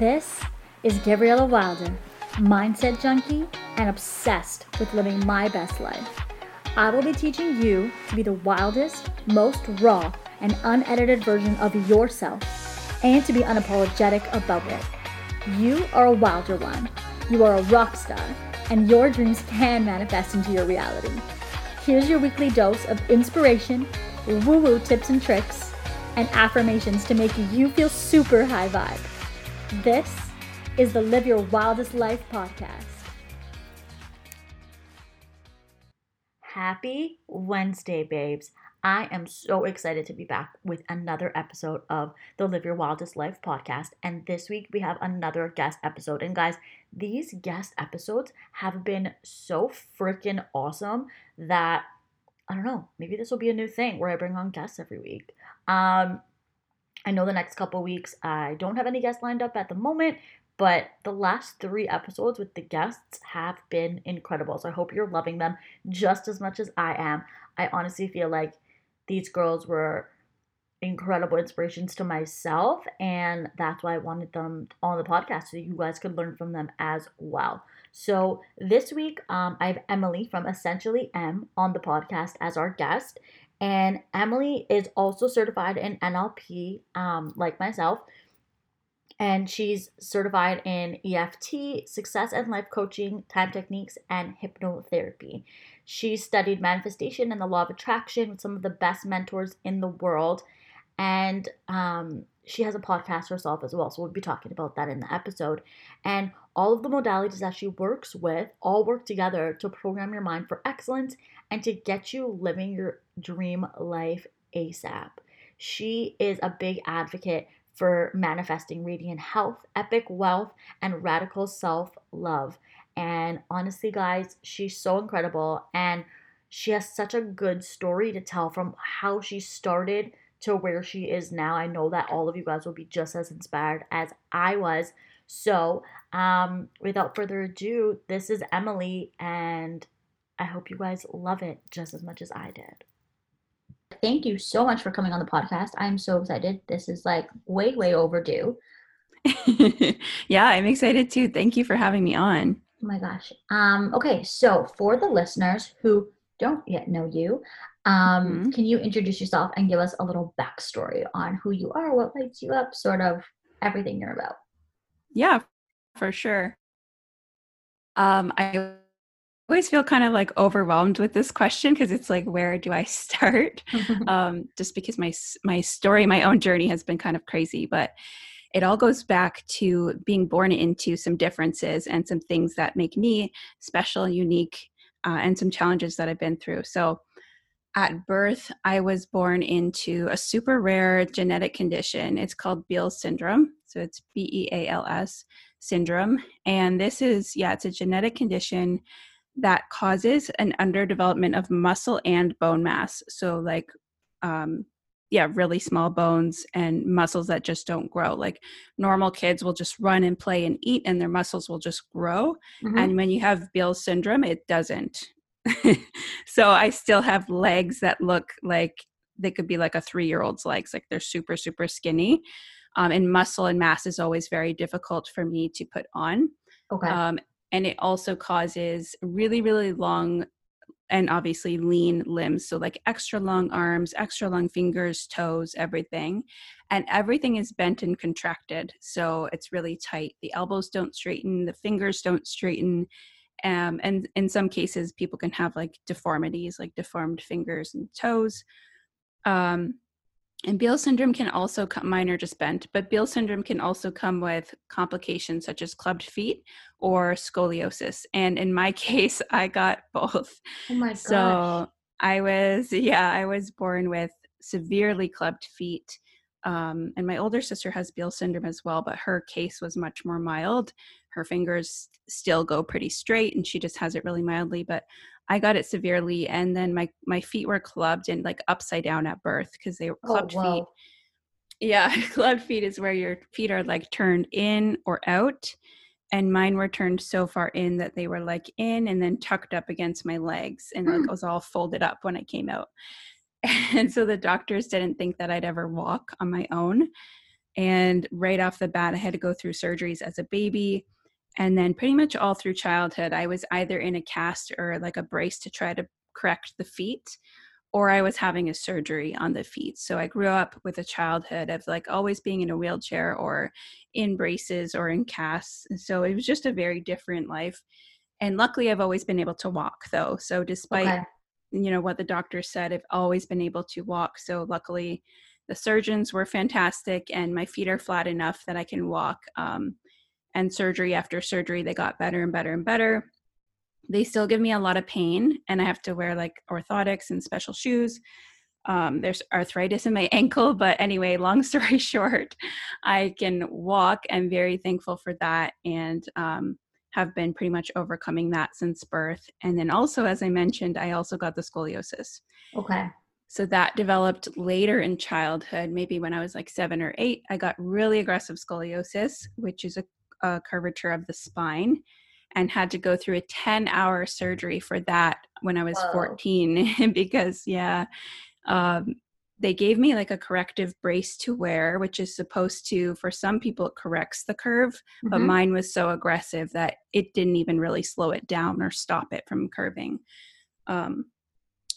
This is Gabriella Wilder, mindset junkie and obsessed with living my best life. I will be teaching you to be the wildest, most raw, and unedited version of yourself and to be unapologetic about it. You are a wilder one. You are a rock star, and your dreams can manifest into your reality. Here's your weekly dose of inspiration, woo woo tips and tricks, and affirmations to make you feel super high vibe. This is the Live Your Wildest Life podcast. Happy Wednesday, babes. I am so excited to be back with another episode of the Live Your Wildest Life podcast. And this week we have another guest episode. And guys, these guest episodes have been so freaking awesome that I don't know, maybe this will be a new thing where I bring on guests every week. Um, I know the next couple weeks I don't have any guests lined up at the moment, but the last three episodes with the guests have been incredible. So I hope you're loving them just as much as I am. I honestly feel like these girls were incredible inspirations to myself, and that's why I wanted them on the podcast so you guys could learn from them as well. So this week, um, I have Emily from Essentially Emm on the podcast as our guest, and Emily is also certified in NLP, um, like myself. And she's certified in EFT, success and life coaching, time techniques, and hypnotherapy. She studied manifestation and the law of attraction with some of the best mentors in the world. And um, she has a podcast herself as well. So we'll be talking about that in the episode. And all of the modalities that she works with all work together to program your mind for excellence and to get you living your dream life ASAP. She is a big advocate for manifesting radiant health, epic wealth, and radical self love. And honestly, guys, she's so incredible. And she has such a good story to tell from how she started to where she is now. I know that all of you guys will be just as inspired as I was. So, um, without further ado, this is Emily, and I hope you guys love it just as much as I did. Thank you so much for coming on the podcast. I'm so excited. This is like way, way overdue. yeah, I'm excited too. Thank you for having me on. Oh my gosh. Um, okay, so for the listeners who don't yet know you, um, mm-hmm. can you introduce yourself and give us a little backstory on who you are, what lights you up, sort of everything you're about? Yeah, for sure. Um, I always feel kind of like overwhelmed with this question because it's like where do i start? Um, just because my my story my own journey has been kind of crazy but it all goes back to being born into some differences and some things that make me special and unique uh, and some challenges that i've been through. So at birth i was born into a super rare genetic condition. It's called beals syndrome. So it's b-e-a-l-s syndrome. And this is yeah it's a genetic condition that causes an underdevelopment of muscle and bone mass. So, like, um, yeah, really small bones and muscles that just don't grow. Like normal kids will just run and play and eat, and their muscles will just grow. Mm-hmm. And when you have Beals syndrome, it doesn't. so I still have legs that look like they could be like a three year old's legs, like they're super, super skinny. Um, and muscle and mass is always very difficult for me to put on. Okay. Um, and it also causes really really long and obviously lean limbs so like extra long arms extra long fingers toes everything and everything is bent and contracted so it's really tight. The elbows don't straighten the fingers don't straighten um, and in some cases people can have like deformities like deformed fingers and toes um, and Beals syndrome can also come, mine are just bent, but Beals syndrome can also come with complications such as clubbed feet or scoliosis. And in my case, I got both. Oh my gosh. So I was, yeah, I was born with severely clubbed feet. Um, and my older sister has Beals syndrome as well, but her case was much more mild. Her fingers still go pretty straight and she just has it really mildly. But I got it severely, and then my my feet were clubbed and like upside down at birth because they were oh, clubbed oh, feet. Yeah, clubbed feet is where your feet are like turned in or out, and mine were turned so far in that they were like in and then tucked up against my legs, and like hmm. was all folded up when I came out. And so the doctors didn't think that I'd ever walk on my own. And right off the bat, I had to go through surgeries as a baby. And then pretty much all through childhood, I was either in a cast or like a brace to try to correct the feet, or I was having a surgery on the feet. So I grew up with a childhood of like always being in a wheelchair or in braces or in casts. So it was just a very different life. And luckily, I've always been able to walk though. So despite okay. you know what the doctor said, I've always been able to walk. So luckily, the surgeons were fantastic, and my feet are flat enough that I can walk. Um, and surgery after surgery, they got better and better and better. They still give me a lot of pain, and I have to wear like orthotics and special shoes. Um, there's arthritis in my ankle, but anyway, long story short, I can walk. I'm very thankful for that, and um, have been pretty much overcoming that since birth. And then also, as I mentioned, I also got the scoliosis. Okay. So that developed later in childhood, maybe when I was like seven or eight. I got really aggressive scoliosis, which is a, a curvature of the spine, and had to go through a 10 hour surgery for that when I was Whoa. 14 because, yeah, um, they gave me like a corrective brace to wear, which is supposed to, for some people, it corrects the curve, mm-hmm. but mine was so aggressive that it didn't even really slow it down or stop it from curving. Um,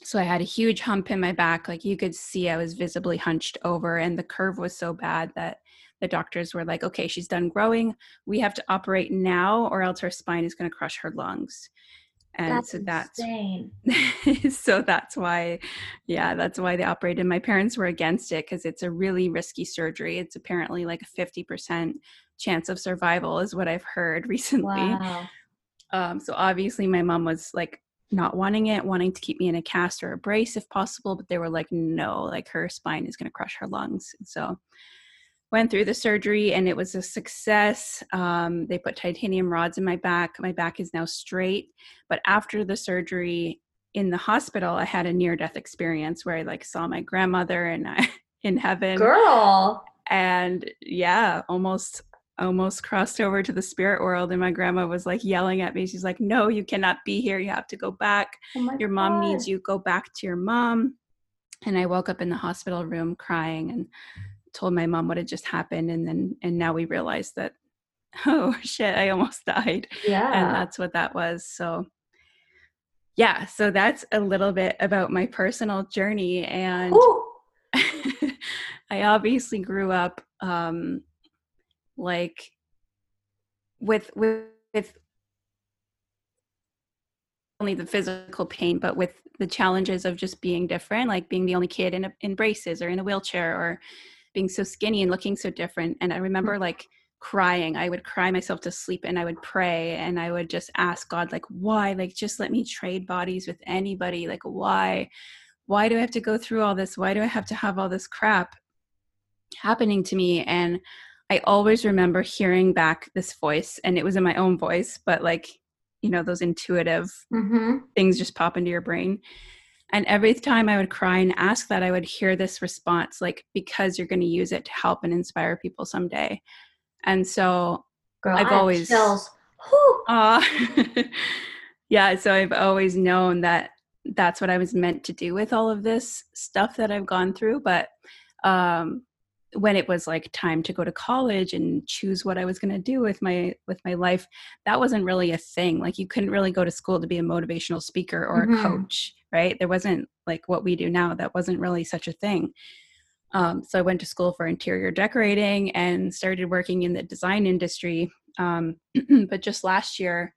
so I had a huge hump in my back. Like you could see, I was visibly hunched over, and the curve was so bad that the doctors were like, okay, she's done growing. We have to operate now, or else her spine is going to crush her lungs. And that's so that's insane. so that's why, yeah, that's why they operated. My parents were against it because it's a really risky surgery. It's apparently like a 50% chance of survival, is what I've heard recently. Wow. Um, so obviously, my mom was like not wanting it, wanting to keep me in a cast or a brace if possible, but they were like, no, like her spine is going to crush her lungs. And so went through the surgery and it was a success. Um, they put titanium rods in my back. My back is now straight. But after the surgery in the hospital, I had a near death experience where I like saw my grandmother and I in heaven. Girl. And yeah, almost almost crossed over to the spirit world and my grandma was like yelling at me she's like no you cannot be here you have to go back oh your God. mom needs you go back to your mom and i woke up in the hospital room crying and told my mom what had just happened and then and now we realized that oh shit i almost died. Yeah. and that's what that was so yeah so that's a little bit about my personal journey and i obviously grew up um like with with with only the physical pain but with the challenges of just being different like being the only kid in, a, in braces or in a wheelchair or being so skinny and looking so different. And i remember like crying. I would cry myself to sleep and i would pray and i would just ask god like why? Like just let me trade bodies with anybody. Like why? Why do i have to go through all this? Why do i have to have all this crap happening to me? And I always remember hearing back this voice, and it was in my own voice, but like, you know, those intuitive mm-hmm. things just pop into your brain. And every time I would cry and ask that, I would hear this response, like, because you're going to use it to help and inspire people someday. And so Girl, I've always. Uh, yeah, so I've always known that that's what I was meant to do with all of this stuff that I've gone through. But um, when it was like time to go to college and choose what I was going to do with my with my life, that wasn't really a thing. Like you couldn't really go to school to be a motivational speaker or mm-hmm. a coach, right? There wasn't like what we do now. That wasn't really such a thing. Um, so I went to school for interior decorating and started working in the design industry. Um, but just last year,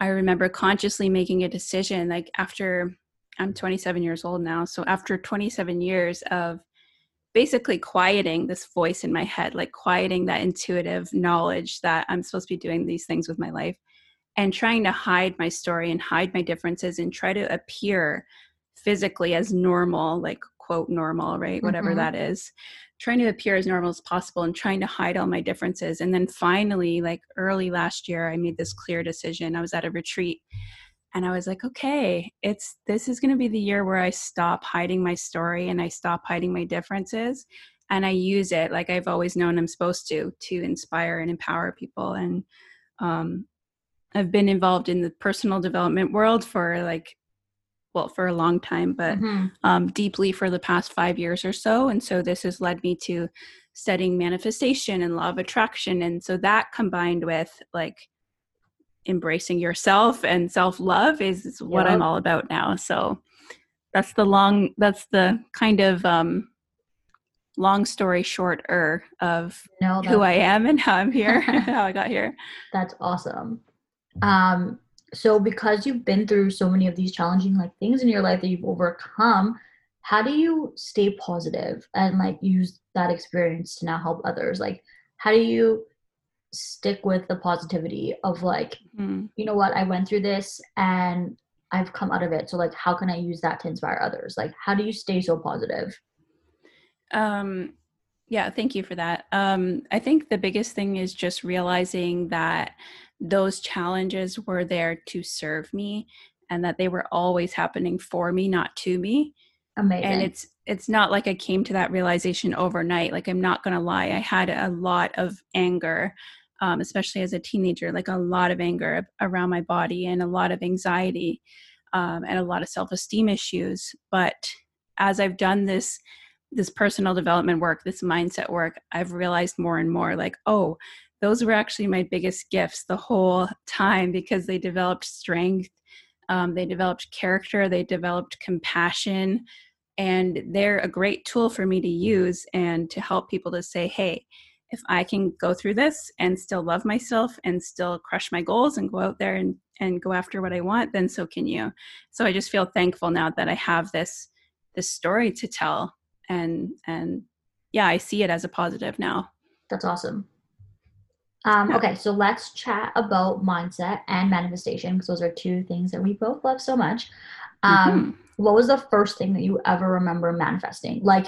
I remember consciously making a decision. Like after I'm 27 years old now, so after 27 years of basically quieting this voice in my head, like quieting that intuitive knowledge that I'm supposed to be doing these things with my life and trying to hide my story and hide my differences and try to appear physically as normal, like quote normal, right? Whatever mm-hmm. that is. Trying to appear as normal as possible and trying to hide all my differences. And then finally, like early last year, I made this clear decision. I was at a retreat and i was like okay it's this is going to be the year where i stop hiding my story and i stop hiding my differences and i use it like i've always known i'm supposed to to inspire and empower people and um, i've been involved in the personal development world for like well for a long time but Mm-hmm. um, deeply for the past five years or so and so this has led me to studying manifestation and law of attraction and so that combined with like embracing yourself and self-love is, is what i'm all about now so that's the long that's the kind of um long story shorter of No, who i am and how i'm here how i got here That's awesome. Um, so because you've been through so many of these challenging like things in your life that you've overcome, how do you stay positive and like use that experience to now help others? Like, how do you stick with the positivity of like, Hmm. you know what, I went through this and I've come out of it. So like, how can I use that to inspire others? Like, how do you stay so positive? Um, yeah, thank you for that. Um, I think the biggest thing is just realizing that those challenges were there to serve me and that they were always happening for me, not to me. Amazing. And it's it's not like I came to that realization overnight. Like I'm not gonna lie, I had a lot of anger, um, especially as a teenager, like a lot of anger around my body and a lot of anxiety um, and a lot of self-esteem issues. But as I've done this this personal development work, this mindset work, I've realized more and more like, oh, those were actually my biggest gifts the whole time because they developed strength, um, they developed character, they developed compassion, and they're a great tool for me to use and to help people to say, hey, if I can go through this and still love myself and still crush my goals and go out there and, and go after what I want, then so can you. So I just feel thankful now that I have this this story to tell and and yeah i see it as a positive now That's awesome. Um, Yeah. Okay, so let's chat about mindset and manifestation because those are two things that we both love so much. Um, Mhm. What was the first thing that you ever remember manifesting? Like,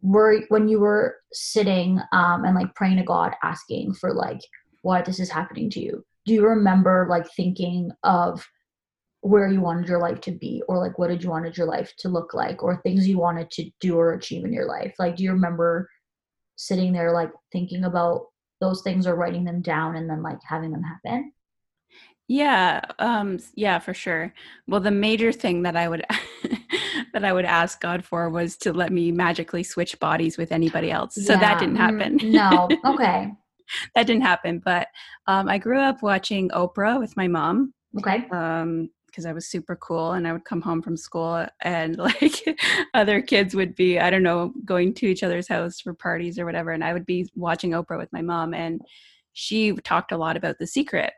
were when you were sitting um, and like praying to God, asking for like why this is happening to you? Do you remember like thinking of where you wanted your life to be, or like what did you wanted your life to look like, or things you wanted to do or achieve in your life? Like, do you remember sitting there like thinking about those things or writing them down and then like having them happen? yeah um yeah for sure well the major thing that i would that i would ask god for was to let me magically switch bodies with anybody else so Yeah, that didn't mm, happen no. Okay. that didn't happen but um i grew up watching oprah with my mom Okay. um because I was super cool and I would come home from school and like other kids would be I don't know going to each other's house for parties or whatever and I would be watching Oprah with my mom and she talked a lot about the secret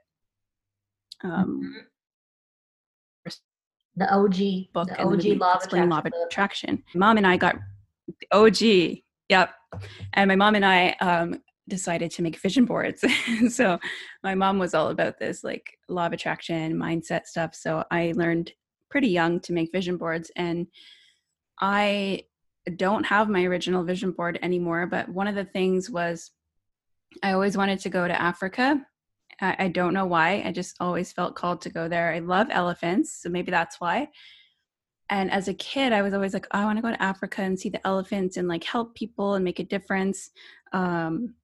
um The OG. book the OG law Explain Law of attraction. Mom and I got the OG. Yep. And my mom and I um, decided to make vision boards. so my mom was all about this like law of attraction, mindset stuff. So I learned pretty young to make vision boards and I don't have my original vision board anymore, but one of the things was I always wanted to go to Africa. I, I don't know why. I just always felt called to go there. I love elephants, so maybe that's why. And as a kid, I was always like, I want to go to Africa and see the elephants and like help people and make a difference. Um,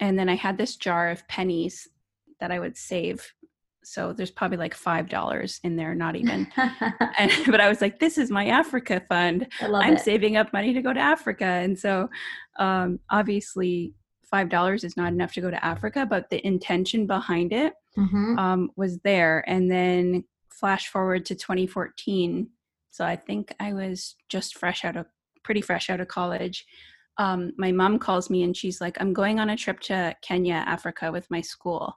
and then I had this jar of pennies that I would save. So there's probably like five dollars in there, not even. and, but I was like, this is my Africa fund. I it. saving up money to go to Africa. And so um, obviously, $5 is not enough to go to Africa, but the intention behind it Mhm. um, was there. And then flash forward to 2014. So I think I was just fresh out of, pretty fresh out of college. Um, my mom calls me and she's like, I'm going on a trip to Kenya, Africa with my school.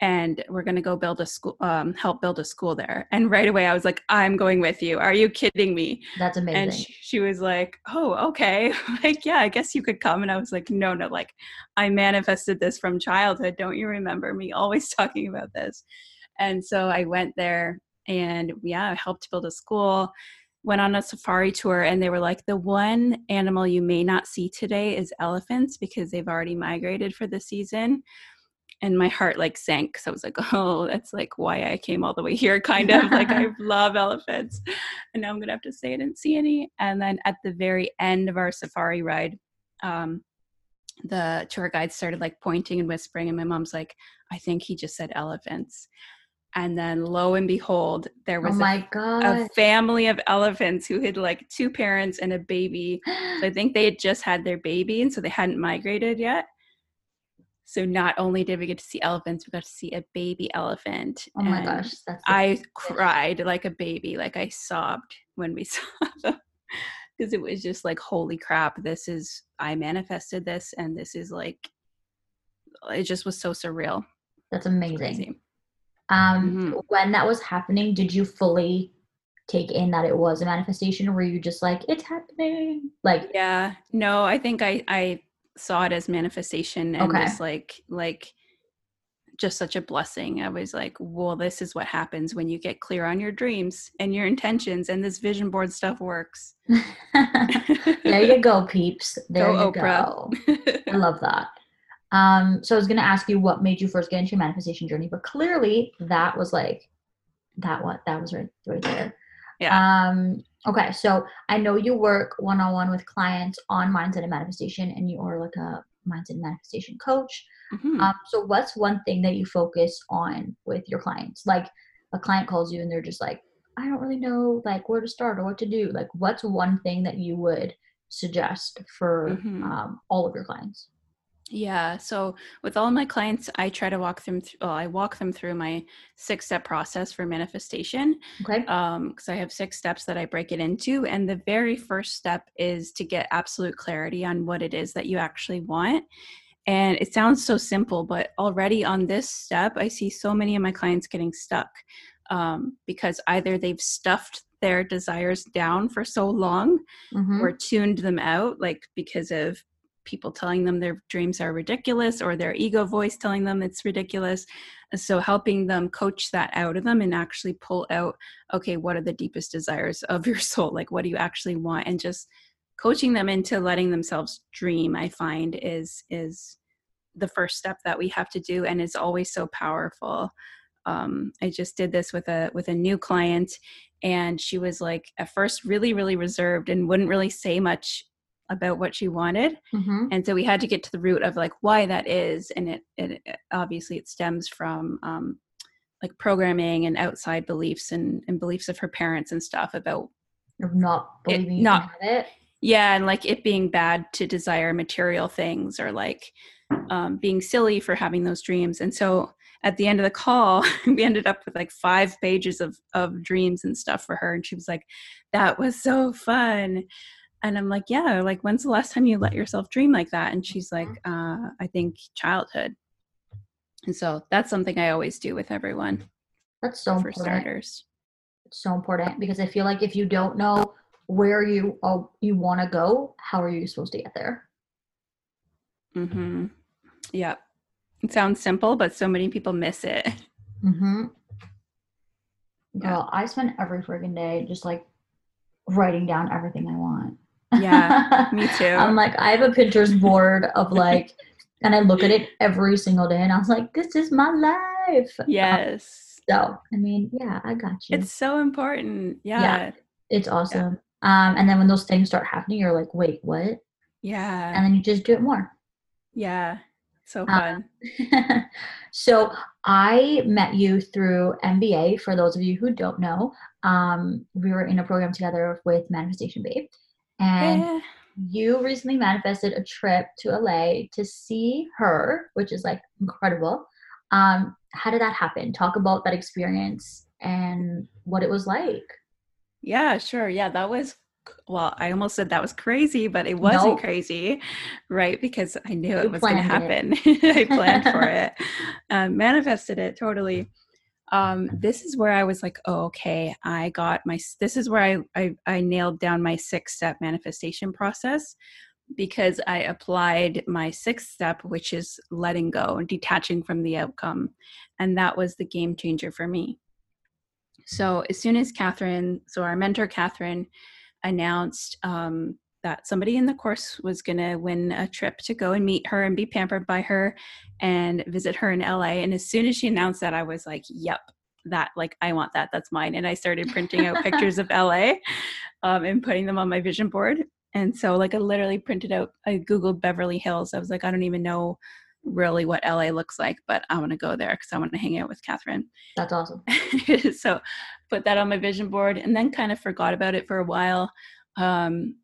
And we're going to go build a school, um, help build a school there. And right away I was like, I'm going with you. Are you kidding me? That's amazing. and she, she was like oh okay like yeah i guess you could come and i was like no no like i manifested this from childhood don't you remember me always talking about this and so i went there and yeah i helped build a school went on a safari tour and they were like the one animal you may not see today is elephants because they've already migrated for the season and my heart like sank so i was like oh that's like why i came all the way here kind of like i love elephants and now i'm gonna have to say i didn't see any and then at the very end of our safari ride um, the tour guide started like pointing and whispering and my mom's like i think he just said elephants and then lo and behold there Oh was a, my god. a family of elephants who had like two parents and a baby so i think they had just had their baby and so they hadn't migrated yet so not only did we get to see elephants we got to see a baby elephant oh my gosh. That's i cried like a baby like i sobbed when we saw them because it was just like holy crap this is i manifested this and this is like it just was so surreal that's amazing. Um, Mhm. when that was happening, did you fully take in that it was a manifestation, or were you just like, "It's happening"? Like, Yeah. No, I think I I saw it as manifestation and Okay. was like like just such a blessing. I was like, well, this is what happens when you get clear on your dreams and your intentions and this vision board stuff works. there you go, peeps. There Go, you Oprah. go. I love that. Um, so I was gonna ask you what made you first get into your manifestation journey, but clearly that was like that what that was right right there. yeah. Um, okay, so I know you work one on one with clients on mindset and manifestation, and you are like a mindset and manifestation coach. Mhm. Um, so what's one thing that you focus on with your clients? Like a client calls you and they're just like, I don't really know like where to start or what to do. Like what's one thing that you would suggest for Mhm. um, all of your clients? Yeah. So with all my clients, I try to walk them through, well, I walk them through my six step process for manifestation. Okay. um because i have six steps that i break it into and the very first step is to get absolute clarity on what it is that you actually want and it sounds so simple but already on this step i see so many of my clients getting stuck um, because either they've stuffed their desires down for so long Mhm. or tuned them out like because of people telling them their dreams are ridiculous or their ego voice telling them it's ridiculous. So helping them coach that out of them and actually pull out okay what are the deepest desires of your soul? Like what do you actually want? And just coaching them into letting themselves dream i find is is the first step that we have to do and is always so powerful. Um, i just did this with a with a new client and she was like at first really really reserved and wouldn't really say much about what she wanted Mhm. and so we had to get to the root of like why that is and it, it, it obviously it stems from um, like programming and outside beliefs and, and beliefs of her parents and stuff about Of not It- believing you not- it. yeah and like it being bad to desire material things or like um, being silly for having those dreams and so at the end of the call we ended up with like five pages of of dreams and stuff for her and she was like that was so fun and i'm like yeah like when's the last time you let yourself dream like that and she's like uh i think childhood and so that's something i always do with everyone That's so for important. starters It's so important because I feel like if you don't know where you oh, you want to go, how are you supposed to get there? mm-hmm yeah it sounds simple but so many people miss it Mm-hmm. Yeah. Girl, I spend every friggin' day just like writing down everything I want. Yeah, me too. I'm like, I have a Pinterest board of like, and I look at it every single day, and I was like, this is my life. yes So, I mean, yeah, I got you. it's so important yeah Yeah. it's awesome. Um, and then when those things start happening, you're like, wait, what? yeah And then you just do it more. yeah so Uh, fun so I met you through MBA. For those of you who don't know, um, we were in a program together with Manifestation Babe, and yeah. you recently manifested a trip to LA to see her, which is like incredible. Um, how did that happen? Talk about that experience and what it was like. Yeah, sure. Yeah, that was well, I almost said that was crazy, but it wasn't Nope. crazy, right? Because I knew You it was going to happen. I planned for it, um, manifested it totally. Um, this is where I was like, oh, okay, I got my. This is where I I, I nailed down my six step manifestation process because I applied my sixth step, which is letting go and detaching from the outcome, and that was the game changer for me. So as soon as Catherine, so our mentor Catherine, announced um, that somebody in the course was going to win a trip to go and meet her and be pampered by her and visit her in LA. And as soon as she announced that, I was like, "Yep, that like I want that. That's mine." And I started printing out pictures of LA um, and putting them on my vision board. And so, like, I literally printed out. I googled Beverly Hills. I was like, I don't even know really what LA looks like, but I want to go there because I want to hang out with Catherine. That's awesome. so put that on my vision board and then kind of forgot about it for a while. Um,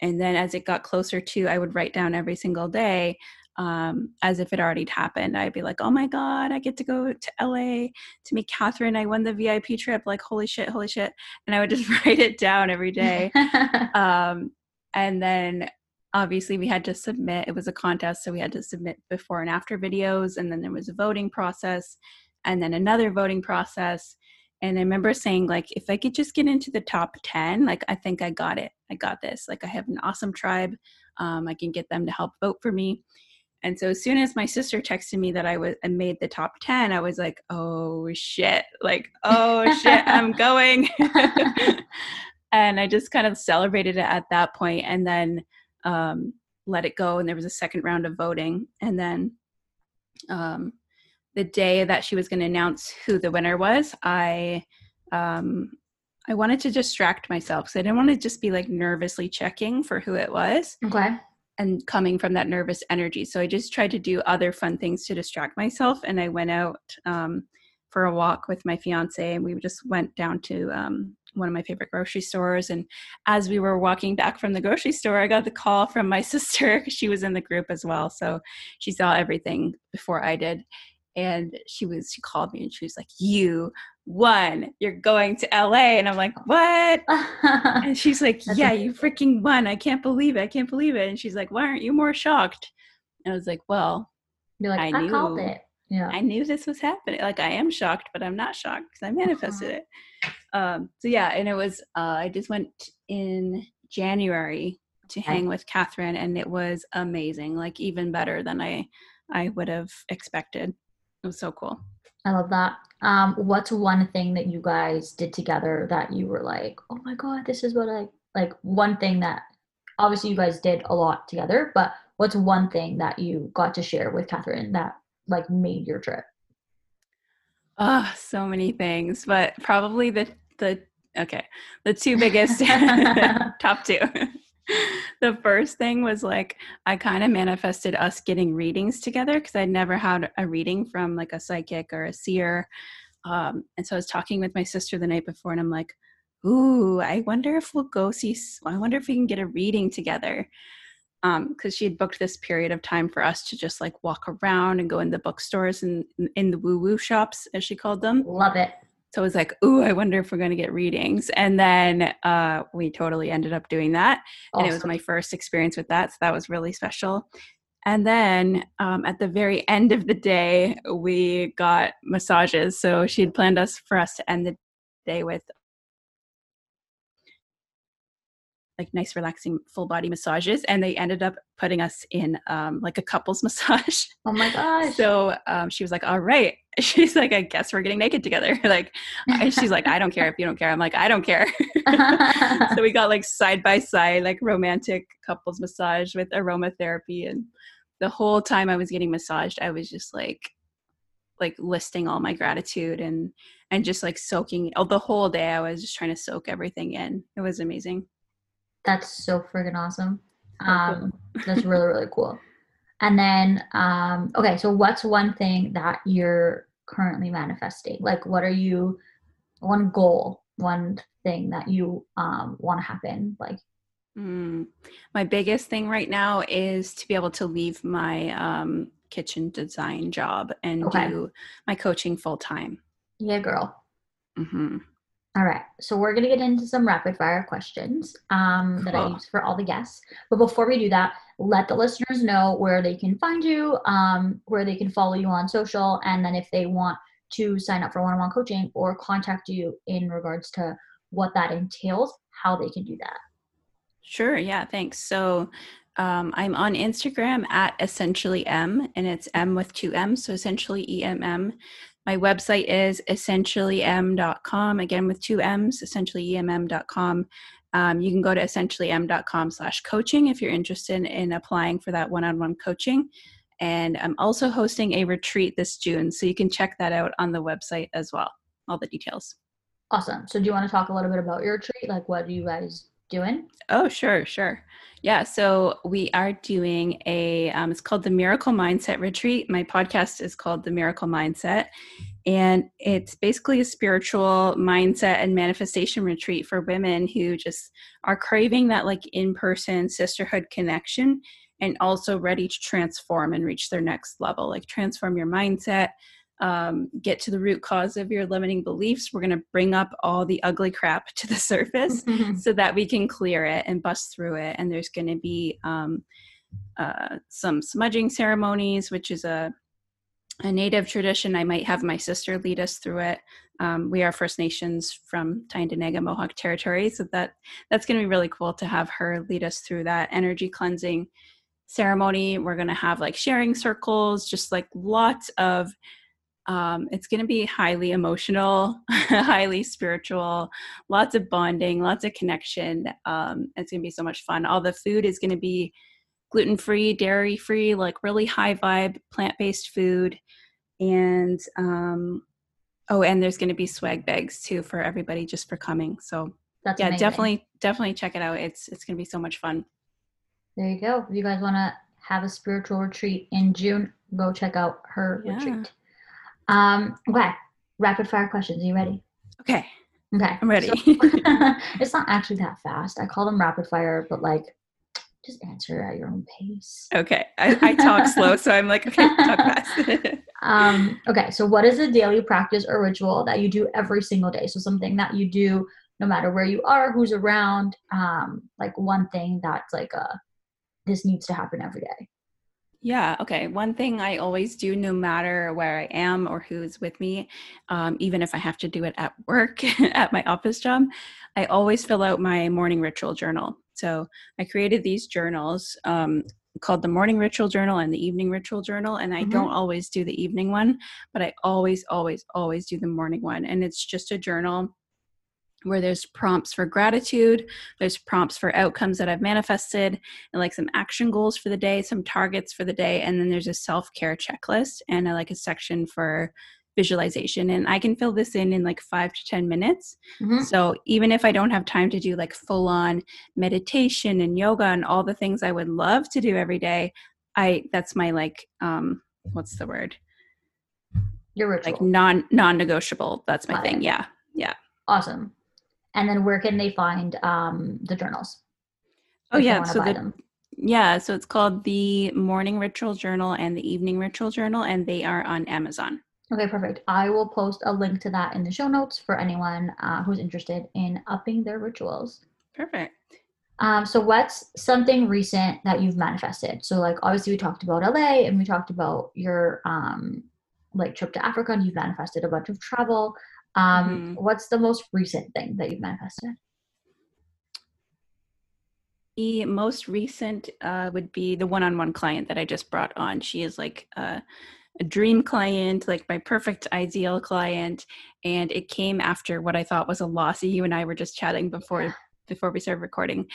and then as it got closer to, I would write down every single day um, as if it already happened. I'd be like, oh my God, I get to go to LA to meet Catherine. I won the VIP trip. Like, holy shit, holy shit. And I would just write it down every day. um, and then obviously we had to submit, it was a contest. So we had to submit before and after videos. And then there was a voting process and then another voting process. And I remember saying, like, if I could just get into the top 10, like, I think I got it. I got this. Like, I have an awesome tribe. Um, I can get them to help vote for me. And so as soon as my sister texted me that I was I made the top 10, I was like, "Oh shit. Like, oh shit, I'm going." and I just kind of celebrated it at that point and then um, let it go and there was a second round of voting and then um, the day that she was going to announce who the winner was, I um, I wanted to distract myself because I didn't want to just be like nervously checking for who it was. Okay and coming from that nervous energy. So I just tried to do other fun things to distract myself. And I went out um, for a walk with my fiance, and we just went down to um, one of my favorite grocery stores. And as we were walking back from the grocery store, I got the call from my sister. She was in the group as well. So she saw everything before I did. And she was, she called me and she was like, You won. You're going to LA. And I'm like, what? and she's like, yeah, you freaking won. I can't believe it. I can't believe it. And she's like, why aren't you more shocked? And I was like, well, You're like, I, I called it. Yeah. I knew this was happening. Like I am shocked, but I'm not shocked because I manifested uh-huh. it. Um, so yeah, and it was uh, I just went in January to okay. hang with Catherine, and it was amazing. Like even better than I I would have expected. It was so cool. I love that. Um, what's one thing that you guys did together that you were like, oh my god, this is what I like? One thing that obviously you guys did a lot together, but what's one thing that you got to share with Catherine that like made your trip? Oh, so many things, but probably the the okay, the two biggest top two. the first thing was like I kind of manifested us getting readings together because I'd never had a reading from like a psychic or a seer. Um, and so I was talking with my sister the night before, and I'm like, "Ooh, I wonder if we'll go see. I wonder if we can get a reading together." Because um, she had booked this period of time for us to just like walk around and go in the bookstores and in the woo woo shops, as she called them. Love it so I was like, "Ooh, I wonder if we're going to get readings." And then uh, we totally ended up doing that, awesome. and it was my first experience with that, so that was really special. And then um, at the very end of the day, we got massages. So she had planned us for us to end the day with like nice relaxing full body massages and they ended up putting us in um, like a couples massage. Oh my gosh. So um, she was like all right. She's like i guess we're getting naked together. Like she's like i don't care if you don't care. I'm like i don't care. So we got like side by side like romantic couples massage with aromatherapy and the whole time i was getting massaged i was just like like listing all my gratitude and and just like soaking oh, the whole day i was just trying to soak everything in. It was amazing that's so freaking awesome. Um, that's really really cool. And then, um, okay, so what's one thing that you're currently manifesting? Like, what are you? One goal, one thing that you um, want to happen? Like, mm, my biggest thing right now is to be able to leave my um, kitchen design job and okay. do my coaching full time. Yeah, girl. Mm-hmm. All right, so we're gonna get into some rapid fire questions um, that I use for all the guests. But before we do that, let the listeners know where they can find you, um, where they can follow you on social, and then if they want to sign up for one-on-one coaching or contact you in regards to what that entails, how they can do that. Sure. Yeah. Thanks. So um, I'm on Instagram at essentially Emm, and it's M with two M's, so essentially EMM. My website is essentiallyemm.com, again with two M's, essentiallyemm.com. Um, you can go to essentiallyemm.com slash coaching if you're interested in applying for that one-on-one coaching. And I'm also hosting a retreat this June, so you can check that out on the website as well, all the details. Awesome. So do you want to talk a little bit about your retreat? Like what do you guys doing? Oh, sure, sure. Yeah, so we are doing a, um, it's called the Miracle Mindset Retreat. My podcast is called The Miracle Mindset. And it's basically a spiritual mindset and manifestation retreat for women who just are craving that like in person sisterhood connection and also ready to transform and reach their next level, like transform your mindset, um, get to the root cause of your limiting beliefs. We're going to bring up all the ugly crap to the surface so that we can clear it and bust through it. And there's going to be um, uh, some smudging ceremonies, which is a a native tradition. I might have my sister lead us through it. Um, we are First Nations from Tyendinaga Mohawk territory, so that that's going to be really cool to have her lead us through that energy cleansing ceremony. We're going to have like sharing circles, just like lots of um, it's going to be highly emotional, highly spiritual, lots of bonding, lots of connection. Um, it's going to be so much fun. All the food is going to be gluten free, dairy free, like really high vibe, plant based food. And um, oh, and there's going to be swag bags too for everybody just for coming. So That's yeah, amazing. definitely, definitely check it out. It's it's going to be so much fun. There you go. If you guys want to have a spiritual retreat in June, go check out her yeah. retreat. Um, okay, rapid fire questions. Are you ready? Okay. Okay. I'm ready. So, it's not actually that fast. I call them rapid fire, but like just answer at your own pace. Okay. I, I talk slow, so I'm like, okay, talk fast. um, okay. So, what is a daily practice or ritual that you do every single day? So, something that you do no matter where you are, who's around, um, like one thing that's like a this needs to happen every day. Yeah. Okay. One thing I always do, no matter where I am or who's with me, um, even if I have to do it at work, at my office job, I always fill out my morning ritual journal. So I created these journals um, called the morning ritual journal and the evening ritual journal. And I mm-hmm. don't always do the evening one, but I always, always, always do the morning one. And it's just a journal where there's prompts for gratitude, there's prompts for outcomes that I've manifested, and like some action goals for the day, some targets for the day, and then there's a self care checklist and a, like a section for visualization. And I can fill this in in like five to 10 minutes. Mm-hmm. So even if I don't have time to do like full on meditation and yoga and all the things I would love to do every day, I that's my like, um, what's the word? Your ritual. Like non non negotiable. That's my Got thing. It. Yeah. Yeah. Awesome and then where can they find um, the journals? Oh yeah, so the, yeah, so it's called the Morning Ritual Journal and the Evening Ritual Journal, and they are on Amazon. Okay, perfect. I will post a link to that in the show notes for anyone uh, who's interested in upping their rituals. Perfect. Um, so what's something recent that you've manifested? So like obviously we talked about LA and we talked about your um like trip to Africa and you've manifested a bunch of travel. Um, mm-hmm. What's the most recent thing that you've manifested? The most recent uh, would be the one-on-one client that I just brought on. She is like a, a dream client, like my perfect ideal client, and it came after what I thought was a loss. You and I were just chatting before before we started recording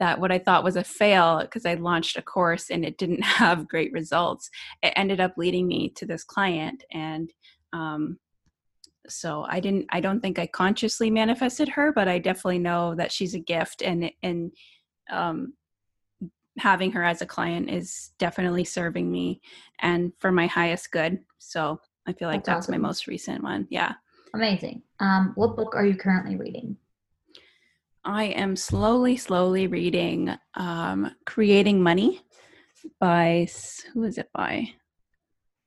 that what I thought was a fail because I launched a course and it didn't have great results. It ended up leading me to this client, and um, so i didn't i don't think i consciously manifested her but i definitely know that she's a gift and and um having her as a client is definitely serving me and for my highest good. So i feel like that's, that's awesome. my most recent one. Yeah. Amazing. Um what book are you currently reading? I am slowly slowly reading um creating money by who is it by?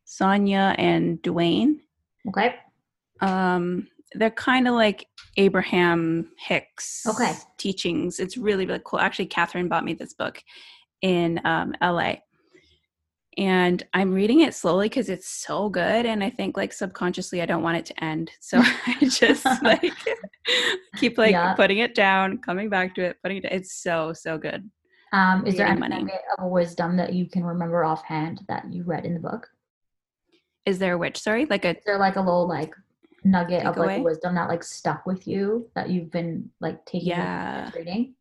Sanaya and Duane okay um, they're kind of like Abraham Hicks okay. teachings. It's really, really cool. Actually, Catherine bought me this book in um, LA. And I'm reading it slowly because it's so good. And I think like subconsciously I don't want it to end. So I just like keep like yeah. putting it down, coming back to it, putting it It's so, so good. Um, is there any money. of wisdom that you can remember offhand that you read in the book? Is there which? Sorry, like a. Is there like a little like nugget of like wisdom that like stuck with you that you've been like taking yeah reading?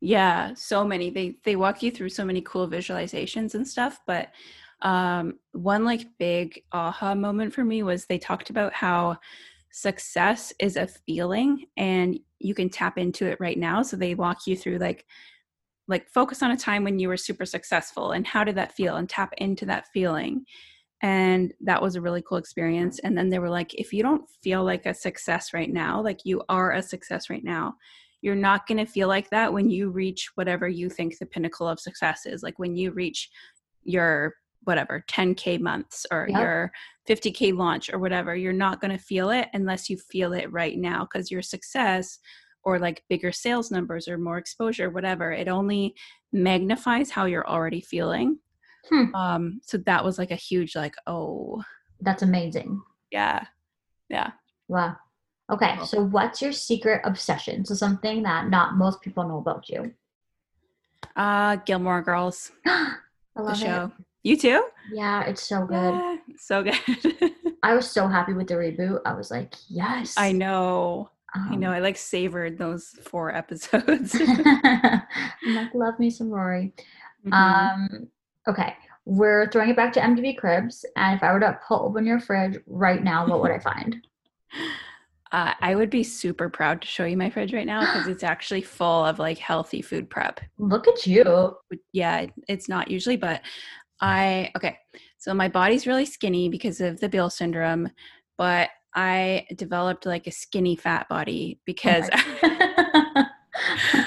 Yeah, so many. They they walk you through so many cool visualizations and stuff, but um one like big aha moment for me was they talked about how success is a feeling and you can tap into it right now. So they walk you through like like focus on a time when you were super successful and how did that feel and tap into that feeling and that was a really cool experience and then they were like if you don't feel like a success right now like you are a success right now you're not going to feel like that when you reach whatever you think the pinnacle of success is like when you reach your whatever 10k months or yep. your 50k launch or whatever you're not going to feel it unless you feel it right now because your success or like bigger sales numbers or more exposure whatever it only magnifies how you're already feeling Hmm. Um, so that was like a huge like, oh. That's amazing. Yeah. Yeah. Wow. Okay. Cool. So what's your secret obsession? So something that not most people know about you. Uh Gilmore Girls. I love the show. It. You too? Yeah, it's so good. Yeah, so good. I was so happy with the reboot. I was like, yes. I know. Um, I know. Um I like savored those four episodes. I'm like, love me some Rory. Mm-hmm. Um, Okay, we're throwing it back to MTV Cribs, and if I were to pull open your fridge right now, what would I find? Uh, I would be super proud to show you my fridge right now because it's actually full of like healthy food prep. Look at you. Yeah, it's not usually, but I, okay. So my body's really skinny because of the Beale syndrome, but I developed like a skinny fat body oh because oh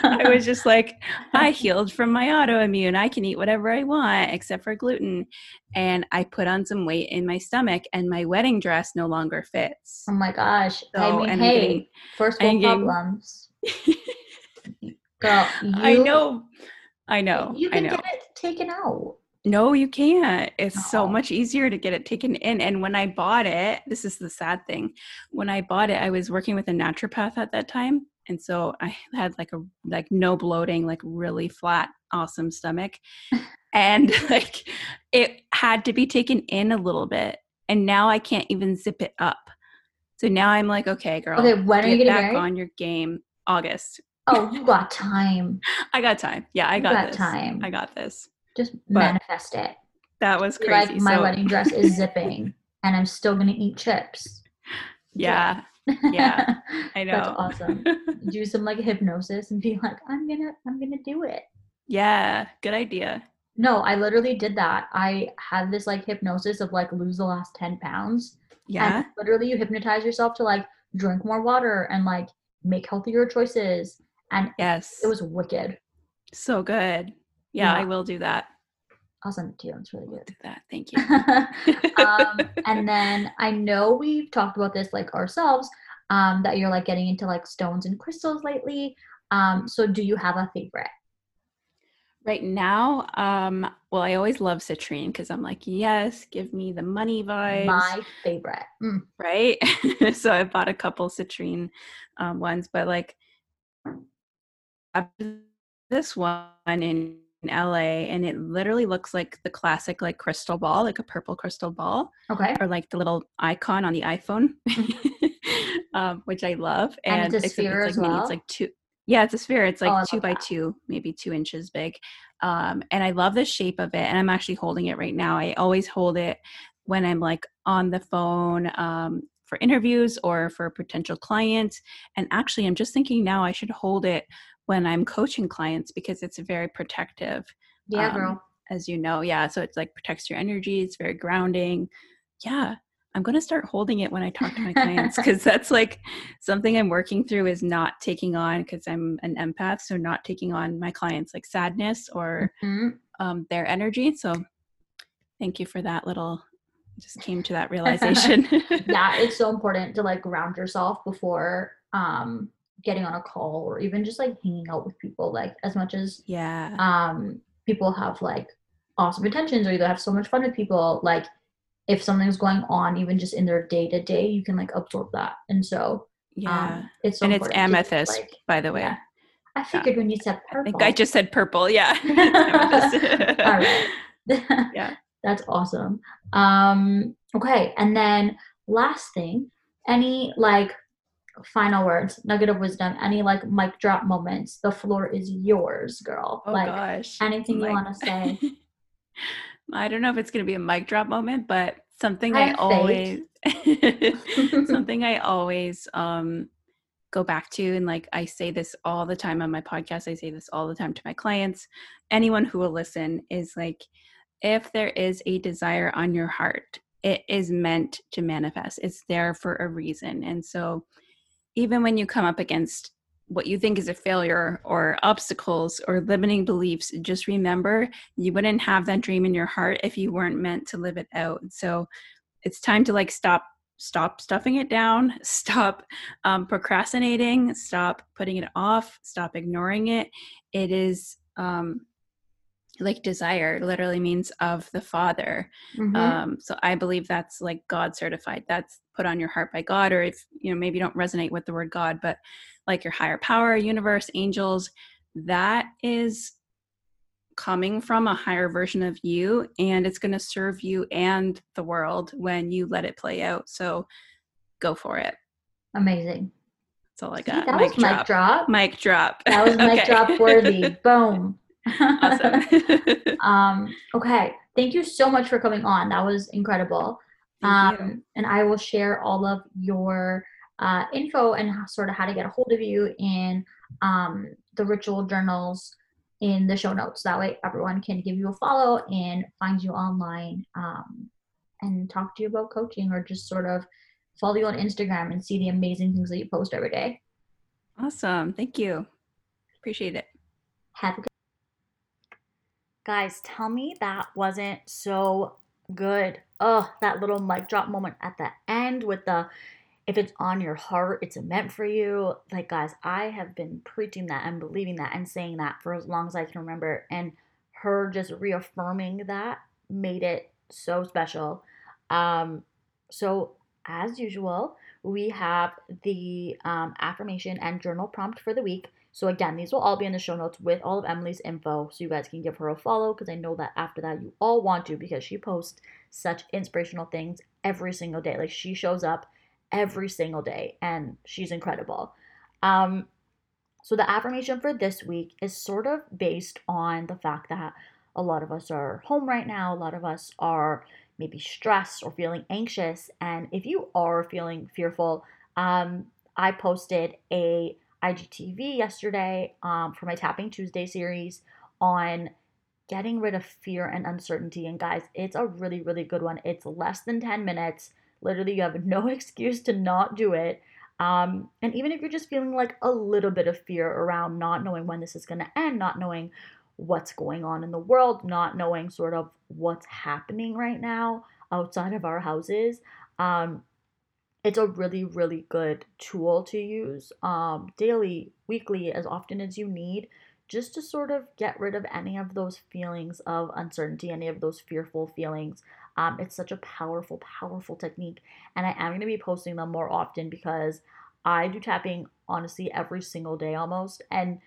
I was just like, I healed from my autoimmune. I can eat whatever I want except for gluten. And I put on some weight in my stomach, and my wedding dress no longer fits. Oh my gosh. So, I mean, hey, getting, first world problems. Girl, you, I know. I know. You can I know. get it taken out. No, you can't. It's oh. so much easier to get it taken in. And when I bought it, this is the sad thing. When I bought it, I was working with a naturopath at that time and so i had like a like no bloating like really flat awesome stomach. And like it had to be taken in a little bit and now i can't even zip it up. So now i'm like okay girl okay when are you getting back married? on your game august. Oh you got time. I got time. Yeah i got, got this. time. I got this. Just but manifest it. that was crazy like my so. wedding dress is zipping and i'm still gonna eat chips. Yeah. Yeah i know. that's awesome. Do some like hypnosis and be like i'm gonna i'm gonna do it. Yeah good idea. No i literally did that. I had this like hypnosis of like lose the last 10 pounds. Yeah. and literally you hypnotize yourself to like drink more water and like make healthier choices. And yes it was wicked. So good. Yeah, yeah. i will do that I'll send it to you. It's really good. That. Thank you. um, and then I know we've talked about this like ourselves, um, that you're like getting into like stones and crystals lately. Um, so do you have a favorite? Right now, um, well, I always love citrine because I'm like, yes, give me the money vibes. My favorite. Mm. Right. so I bought a couple citrine um, ones, but like this one in LA and it literally looks like the classic like crystal ball, like a purple crystal ball. Okay. Or like the little icon on the iPhone, um, which I love. And, and it's a sphere it's like, as well. It's like two. Yeah, it's a sphere. It's like oh, two by that. two, maybe two inches big. Um, and I love the shape of it. And I'm actually holding it right now. I always hold it when I'm like on the phone um, for interviews or for potential clients. And actually, I'm just thinking now I should hold it when I'm coaching clients because it's very protective. Yeah, um, girl. As you know, yeah. So it's like protects your energy. It's very grounding. Yeah, I'm going to start holding it when I talk to my clients because that's like something I'm working through is not taking on because I'm an empath. So not taking on my clients like sadness or mm-hmm. um, their energy. So thank you for that little just came to that realization. yeah, it's so important to like ground yourself before um getting on a call or even just like hanging out with people like as much as yeah. um people have like awesome intentions or you have so much fun with people like if something's going on even just in their day to day you can like absorb that. And so yeah. um, it's so and it's amethyst like, by the way. yeah. i figured yeah. when you said purple i think i just said purple. Yeah. All right. Yeah. That's awesome. Um okay. And then last thing any like final words, nugget of wisdom, any like mic drop moments. The floor is yours, girl. Oh like gosh. anything you want to say. I don't know if it's going to be a mic drop moment, but something I, I always something I always um go back to and like i say this all the time on my podcast i say this all the time to my clients anyone who will listen is like if there is a desire on your heart it is meant to manifest it's there for a reason and so even when you come up against what you think is a failure or obstacles or limiting beliefs just remember you wouldn't have that dream in your heart if you weren't meant to live it out. So it's time to like stop stop stuffing it down stop um, procrastinating stop putting it off stop ignoring it. It is um, like desire literally means of the father. Mm-hmm. um, so i believe that's like god certified. That's put on your heart by god or if you know maybe you don't resonate with the word god but like your higher power universe angels that is coming from a higher version of you and it's going to serve you and the world when you let it play out. So go for it. Amazing. That's all i got. that mic was drop. mic drop. mic drop. That was mic drop worthy. Boom awesome um okay thank you so much for coming on that was incredible um and i will share all of your uh, info and how, sort of how to get a hold of you in um, the ritual journals in the show notes. That way, everyone can give you a follow and find you online um, and talk to you about coaching or just sort of follow you on Instagram and see the amazing things that you post every day. Awesome. Thank you. Appreciate it. Have a good Guys, tell me that wasn't so good. Oh, that little mic drop moment at the end with the if it's on your heart, it's meant for you. Like, guys, I have been preaching that and believing that and saying that for as long as I can remember. And her just reaffirming that made it so special. Um, so, as usual, we have the um, affirmation and journal prompt for the week. So, again, these will all be in the show notes with all of Emily's info. So, you guys can give her a follow because I know that after that, you all want to because she posts such inspirational things every single day. Like, she shows up every single day, and she's incredible. Um, so, the affirmation for this week is sort of based on the fact that a lot of us are home right now, a lot of us are maybe stressed or feeling anxious. And if you are feeling fearful, um, I posted a IGTV yesterday um, for my Tapping Tuesday series on getting rid of fear and uncertainty. And guys, it's a really, really good one. It's less than 10 minutes. Literally, you have no excuse to not do it. Um, and even if you're just feeling like a little bit of fear around not knowing when this is going to end, not knowing what's going on in the world, not knowing sort of what's happening right now outside of our houses, um, it's a really, really good tool to use um, daily, weekly, as often as you need, just to sort of get rid of any of those feelings of uncertainty, any of those fearful feelings. Um, it's such a powerful, powerful technique. And I am going to be posting them more often because I do tapping honestly every single day almost. And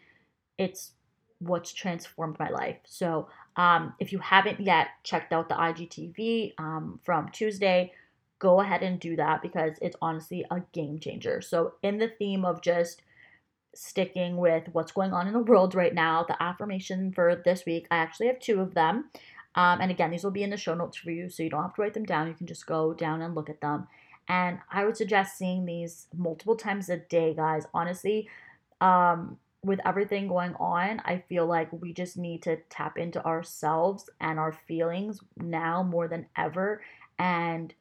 it's what's transformed my life. So um, if you haven't yet checked out the IGTV um, from Tuesday, go ahead and do that because it's honestly a game changer. So, in the theme of just sticking with what's going on in the world right now, the affirmation for this week, I actually have two of them. Um, and again, these will be in the show notes for you, so you don't have to write them down. You can just go down and look at them. And I would suggest seeing these multiple times a day, guys. Honestly, um, with everything going on, I feel like we just need to tap into ourselves and our feelings now more than ever. And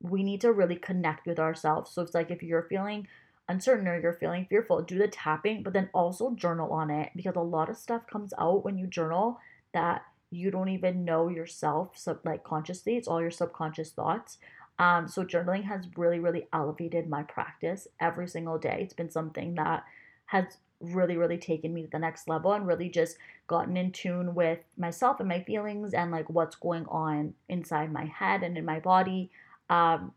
we need to really connect with ourselves. So it's like if you're feeling uncertain or you're feeling fearful, do the tapping, but then also journal on it because a lot of stuff comes out when you journal that you don't even know yourself sub like consciously. It's all your subconscious thoughts. Um, so journaling has really really elevated my practice every single day. It's been something that has really really taken me to the next level and really just gotten in tune with myself and my feelings and like what's going on inside my head and in my body um,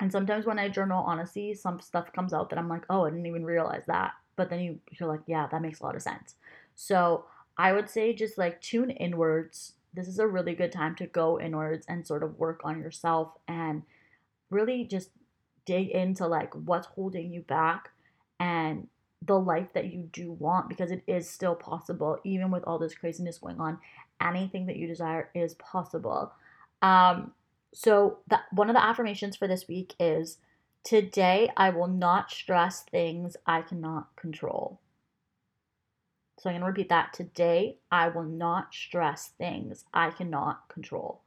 and sometimes when i journal honestly some stuff comes out that i'm like oh i didn't even realize that. But then you you're like yeah that makes a lot of sense. So I would say just like tune inwards. This is a really good time to go inwards and sort of work on yourself and really just dig into like what's holding you back and the life that you do want because it is still possible even with all this craziness going on. Anything that you desire is possible. Um so that one of the affirmations for this week is Today, I will not stress things I cannot control. So I'm going to repeat that. Today, I will not stress things I cannot control.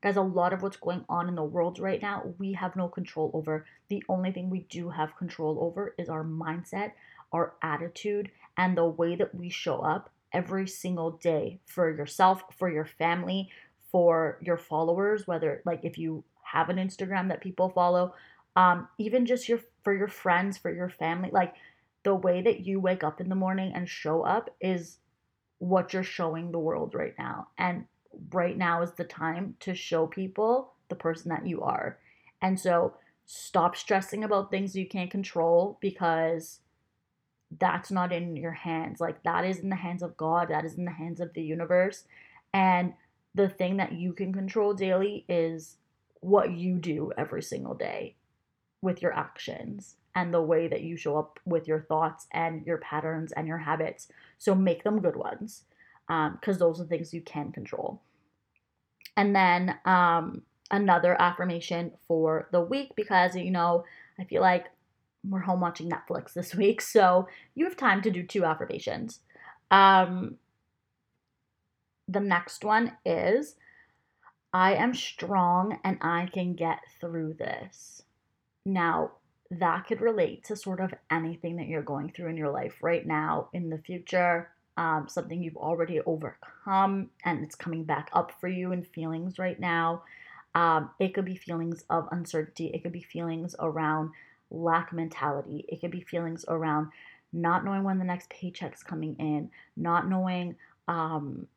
Guys, a lot of what's going on in the world right now, we have no control over. The only thing we do have control over is our mindset, our attitude, and the way that we show up every single day for yourself, for your family, for your followers, whether like if you have an Instagram that people follow, um, even just your for your friends, for your family, like the way that you wake up in the morning and show up is what you're showing the world right now. And right now is the time to show people the person that you are. And so stop stressing about things you can't control because that's not in your hands. Like that is in the hands of God, that is in the hands of the universe. And the thing that you can control daily is what you do every single day with your actions and the way that you show up with your thoughts and your patterns and your habits. So make them good ones because um, those are things you can control. And then um, another affirmation for the week because, you know, I feel like we're home watching Netflix this week, so you have time to do two affirmations. Um, the next one is I am strong and I can get through this. Now, that could relate to sort of anything that you're going through in your life right now, in the future, um, something you've already overcome and it's coming back up for you in feelings right now. Um, it could be feelings of uncertainty, it could be feelings around lack mentality, it could be feelings around not knowing when the next paycheck's coming in, not knowing um,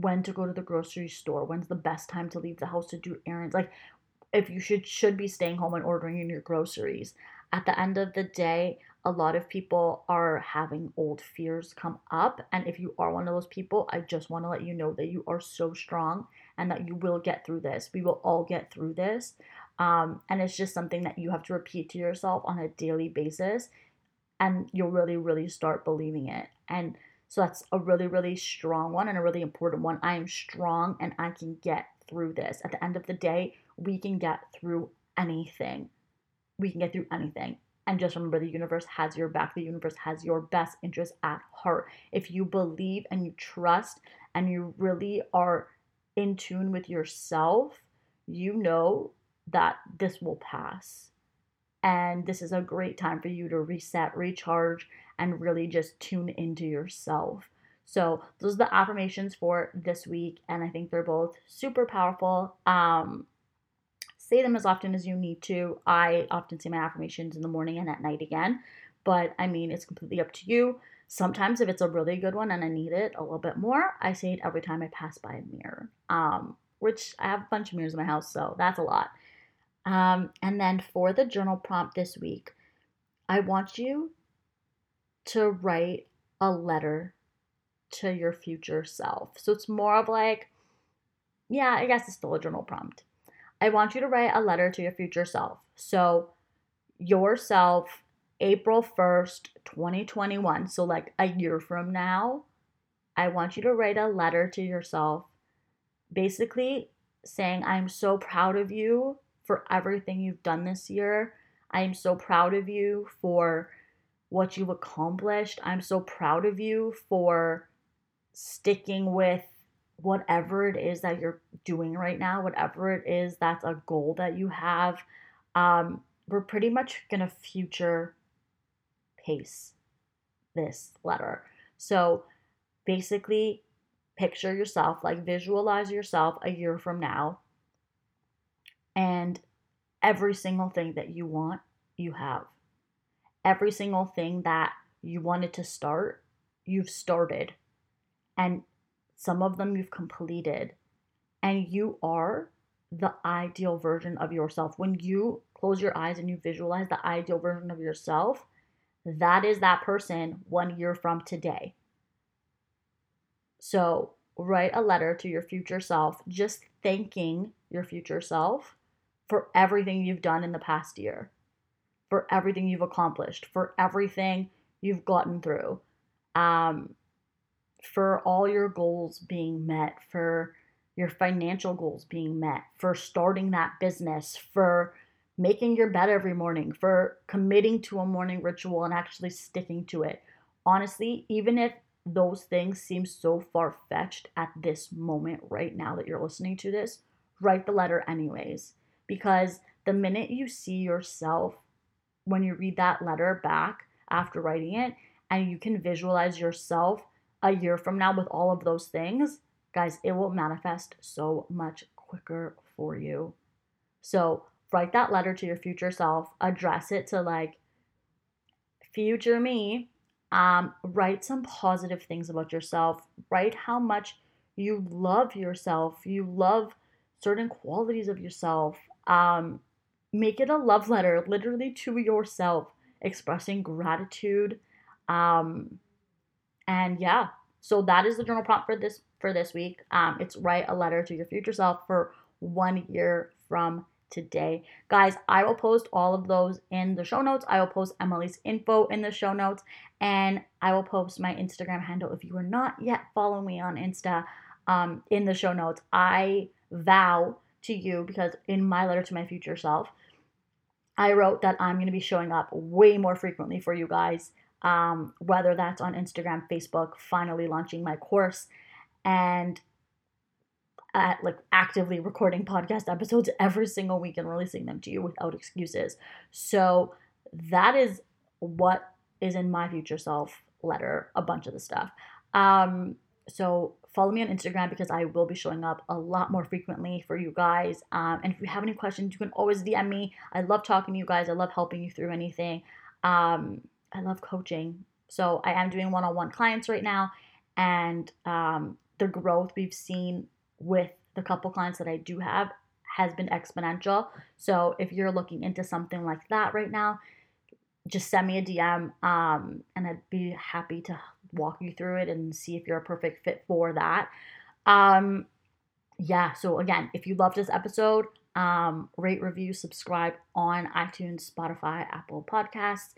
when to go to the grocery store, when's the best time to leave the house to do errands. Like if you should should be staying home and ordering in your groceries. At the end of the day, a lot of people are having old fears come up. And if you are one of those people, I just want to let you know that you are so strong and that you will get through this. We will all get through this. Um, and it's just something that you have to repeat to yourself on a daily basis. And you'll really, really start believing it. And so that's a really, really strong one and a really important one. I am strong and I can get through this. At the end of the day, we can get through anything. We can get through anything. And just remember, the universe has your back. The universe has your best interest at heart. If you believe and you trust and you really are in tune with yourself, you know that this will pass. And this is a great time for you to reset, recharge, and really just tune into yourself. So, those are the affirmations for this week. And I think they're both super powerful. Um, say them as often as you need to. I often say my affirmations in the morning and at night again, but I mean, it's completely up to you. Sometimes, if it's a really good one and I need it a little bit more, I say it every time I pass by a mirror, um, which I have a bunch of mirrors in my house, so that's a lot. Um, and then for the journal prompt this week, I want you to write a letter to your future self. So it's more of like, yeah, I guess it's still a journal prompt. I want you to write a letter to your future self. So, yourself, April 1st, 2021. So, like a year from now, I want you to write a letter to yourself, basically saying, I'm so proud of you for everything you've done this year. I am so proud of you for what you've accomplished. I'm so proud of you for sticking with whatever it is that you're doing right now, whatever it is that's a goal that you have, um, we're pretty much gonna future pace this letter. So basically, picture yourself, like visualize yourself a year from now, and every single thing that you want, you have. Every single thing that you wanted to start, you've started. And some of them you've completed, and you are the ideal version of yourself. When you close your eyes and you visualize the ideal version of yourself, that is that person one year from today. So, write a letter to your future self, just thanking your future self for everything you've done in the past year, for everything you've accomplished, for everything you've gotten through. Um, for all your goals being met, for your financial goals being met, for starting that business, for making your bed every morning, for committing to a morning ritual and actually sticking to it. Honestly, even if those things seem so far fetched at this moment right now that you're listening to this, write the letter anyways. Because the minute you see yourself when you read that letter back after writing it and you can visualize yourself a year from now with all of those things, guys, it will manifest so much quicker for you. So, write that letter to your future self, address it to like future me. Um, write some positive things about yourself. Write how much you love yourself. You love certain qualities of yourself. Um, make it a love letter, literally to yourself, expressing gratitude. Um, and yeah, so that is the journal prompt for this for this week. Um, it's write a letter to your future self for one year from today. Guys, I will post all of those in the show notes. I will post Emily's info in the show notes, and I will post my Instagram handle if you are not yet following me on Insta um, in the show notes. I vow to you because in my letter to my future self, I wrote that I'm going to be showing up way more frequently for you guys um, whether that's on Instagram, Facebook, finally launching my course, and at like actively recording podcast episodes every single week and releasing them to you without excuses. So that is what is in my future self letter, a bunch of the stuff. Um, so follow me on Instagram because I will be showing up a lot more frequently for you guys. Um, and if you have any questions, you can always DM me. I love talking to you guys. I love helping you through anything. Um, I love coaching. So I am doing one on one clients right now. And um, the growth we've seen with the couple clients that I do have has been exponential. So if you're looking into something like that right now, just send me a DM um, and I'd be happy to walk you through it and see if you're a perfect fit for that. Um, yeah, so again, if you love this episode, um, rate, review, subscribe on iTunes, Spotify, Apple Podcasts.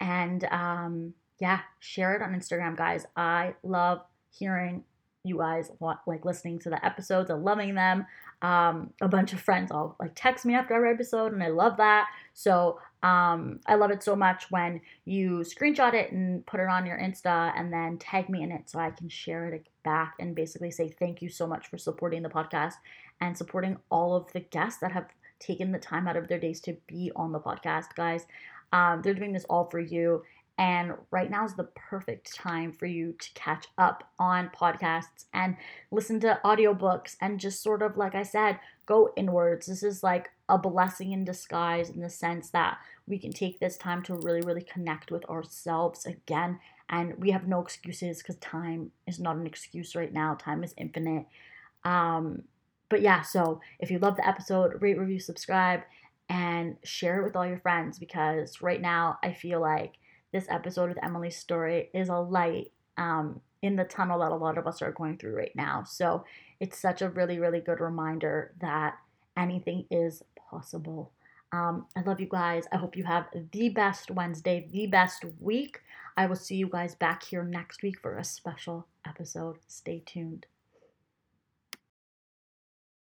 And um, yeah, share it on Instagram, guys. I love hearing you guys like listening to the episodes and loving them. Um, a bunch of friends all like text me after every episode, and I love that. So um, I love it so much when you screenshot it and put it on your Insta and then tag me in it so I can share it back and basically say thank you so much for supporting the podcast and supporting all of the guests that have taken the time out of their days to be on the podcast, guys. Um, they're doing this all for you. And right now is the perfect time for you to catch up on podcasts and listen to audiobooks and just sort of, like I said, go inwards. This is like a blessing in disguise in the sense that we can take this time to really, really connect with ourselves again. And we have no excuses because time is not an excuse right now, time is infinite. Um, but yeah, so if you love the episode, rate, review, subscribe and share it with all your friends because right now I feel like this episode with Emily's story is a light um, in the tunnel that a lot of us are going through right now. So it's such a really, really good reminder that anything is possible. Um, I love you guys. I hope you have the best Wednesday, the best week. I will see you guys back here next week for a special episode. Stay tuned.